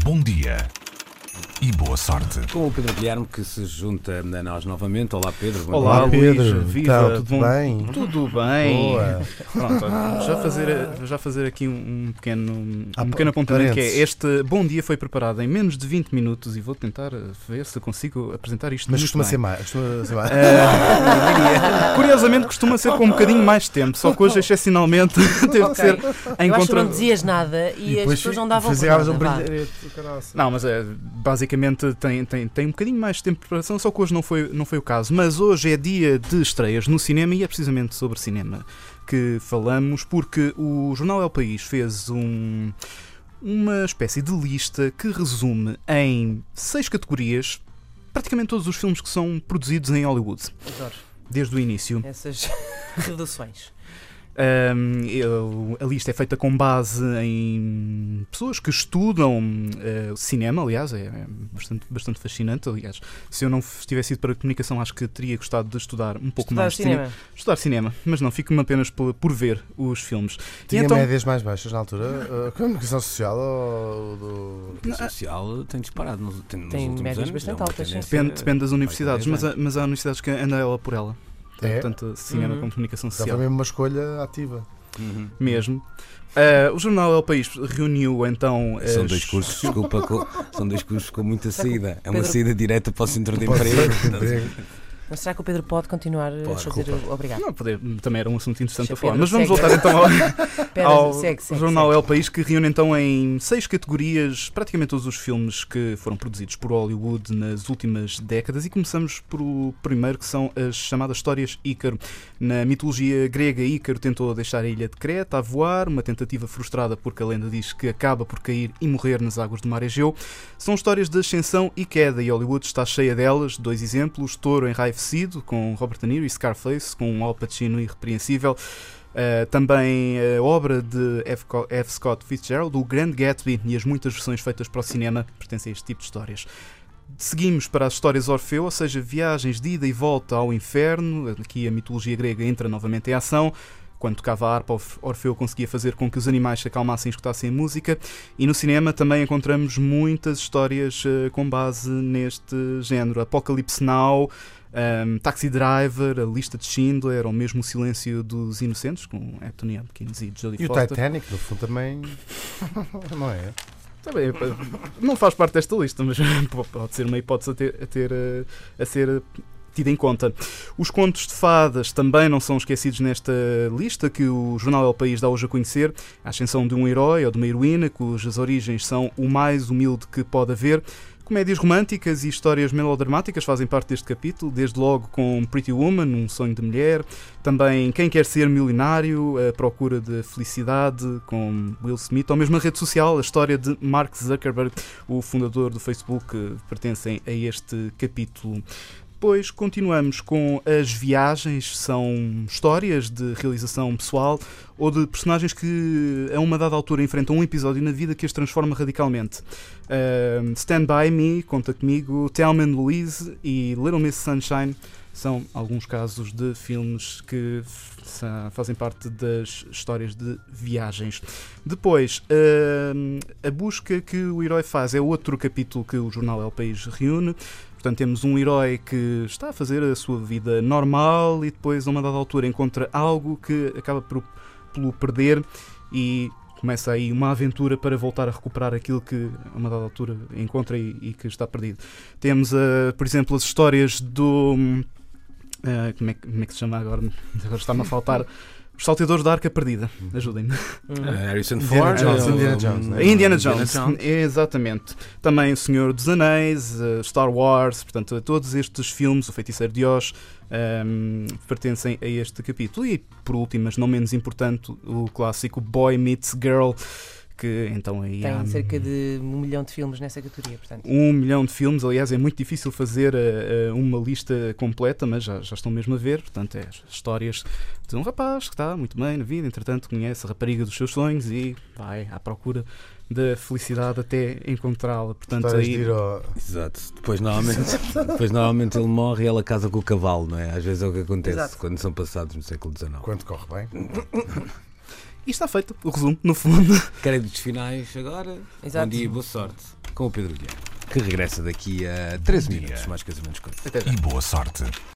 Bom dia e boa sorte. Com o Pedro Guilherme que se junta a nós novamente. Olá Pedro. bom Olá, dia. Pedro. Viva, Então, tudo bom- bem? Tudo bem. Boa. Pronto, já fazer, já fazer aqui um pequeno, um Ah, pequeno apontamento que é este bom dia foi preparado em menos de 20 minutos e vou tentar eh, ver se consigo apresentar isto Mas muito costuma bem. ser mais. Costuma ser mais. Eh, curiosamente costuma ser com um bocadinho mais tempo, só que hoje excepcionalmente teve que ser em Eu acho que contra... não dizias nada e, as depois pessoas não davam nada. um caraça. Não, mas é, basicamente tem, tem, tem um bocadinho mais de tempo de preparação, só que hoje não foi, não foi o caso. Mas hoje é dia de estreias no cinema e é precisamente sobre cinema que falamos, porque o Jornal El País fez um, uma espécie de lista que resume em seis categorias praticamente todos os filmes que são produzidos em Hollywood, Adoro desde o início. essas reduções. Um, eu- a lista é feita com base em pessoas que estudam uh, cinema, aliás, é, é bastante, bastante fascinante. Aliás, se eu não tivesse ido para a comunicação, acho que teria gostado de estudar um pouco Estudar mais cinema. cinema. Estudar cinema, mas não, fico-me apenas por, por ver os filmes. Tinha então- médias mais baixas na altura. Uh, comunicação social ou do. O social tem disparado nos, tem, nos Tem últimos médias anos. bastante é altas, Depende, depende das universidades, mas, há- mas há universidades que anda ela por ela. É? Tanto cinema Uhum. como comunicação Já social. foi mesmo uma escolha ativa. Uhum. Mesmo. Uh, o Jornal El País reuniu então. São as- dois cursos, desculpa, com- são dois cursos com muita saída. É uma Pedro- saída direta para o centro de emprego. Mas será que o Pedro pode continuar a Pode, fazer o obrigado? Não, poder, também era um assunto interessante Deixa a falar. Pedro, Mas vamos segue. voltar então ao, Pedro, ao segue, segue, Jornal. El País, que reúne então em seis categorias praticamente todos os filmes que foram produzidos por Hollywood nas últimas décadas. E começamos por o primeiro, que são as chamadas histórias Ícaro. Na mitologia grega, Ícaro tentou deixar a ilha de Creta a voar, uma tentativa frustrada porque a lenda diz que acaba por cair e morrer nas águas do mar Egeu. São histórias de ascensão e queda, e Hollywood está cheia delas. Dois exemplos: Touro Enraivecido, com Robert De Niro, e Scarface, com Al Pacino irrepreensível. Uh, também a obra de F. F. Scott Fitzgerald, O Grande Gatsby, e as muitas versões feitas para o cinema pertencem a este tipo de histórias. Seguimos para as histórias Orfeu, ou seja, viagens de ida e volta ao inferno. Aqui a mitologia grega entra novamente em ação. Quando tocava a harpa, Orf- Orfeu conseguia fazer com que os animais se acalmassem e escutassem a música. E no cinema também encontramos muitas histórias eh, com base neste género. Apocalipse Now, um, Taxi Driver, A Lista de Schindler, ou mesmo O Silêncio dos Inocentes, com Anthony Hopkins e Jodie E o Foster. Titanic, no fundo, também. Não é? Também, eh, não faz parte desta lista, mas pode ser uma hipótese a, ter, a, ter, eh, a ser tida em conta. Os contos de fadas também não são esquecidos nesta lista que o Jornal El País dá hoje a conhecer. A ascensão de um herói ou de uma heroína, cujas origens são o mais humilde que pode haver. Comédias românticas e histórias melodramáticas fazem parte deste capítulo, desde logo com Pretty Woman, Um Sonho de Mulher, também Quem Quer Ser Milionário, A Procura de Felicidade, com Will Smith, ou mesmo a rede social, a história de Mark Zuckerberg, o fundador do Facebook, pertencem a este capítulo. Depois continuamos com as viagens, são histórias de realização pessoal ou de personagens que a uma dada altura enfrentam um episódio na vida que as transforma radicalmente. Um, Stand By Me, Conta Comigo, Thelma and Louise e Little Miss Sunshine são alguns casos de filmes que fazem parte das histórias de viagens. Depois, a busca que o herói faz é outro capítulo que o jornal El País reúne. Portanto, temos um herói que está a fazer a sua vida normal e depois, a uma dada altura, encontra algo que acaba por, pelo perder e começa aí uma aventura para voltar a recuperar aquilo que, a uma dada altura, encontra e, e que está perdido. Temos, ah, por exemplo, as histórias do. ah, como, é, como é que se chama agora? Agora está-me a faltar. Os salteadores da Arca Perdida. Ajudem-me. Harrison Indiana Ford. Jones, Indiana Jones, né? Indiana Jones, exatamente. Também O Senhor dos Anéis, eh, Star Wars, portanto, todos estes filmes, O Feiticeiro de Oz, ehm, pertencem a este capítulo. E, por último, mas não menos importante, o clássico Boy Meets Girl, que então aí há Tem cerca de um milhão de filmes nessa categoria, portanto. um milhão de filmes. Aliás, é muito difícil fazer eh, uma lista completa, mas já, já estão mesmo a ver. Portanto, é as histórias de um rapaz que está muito bem na vida, entretanto, conhece a rapariga dos seus sonhos e vai à procura da felicidade até encontrá-la. Portanto, de aí. ir ao- Exato. Depois normalmente, depois normalmente ele morre e ela casa com o cavalo, não é? Às vezes é o que acontece Exato. quando são passados no século XIX. Quando corre bem. E está feito o resumo, no fundo. Créditos finais agora. Exato. Bom dia e boa sorte. com o Pedro Guilherme, que regressa daqui a 13 Bom dia. minutos, mais coisa menos coisa. E boa sorte.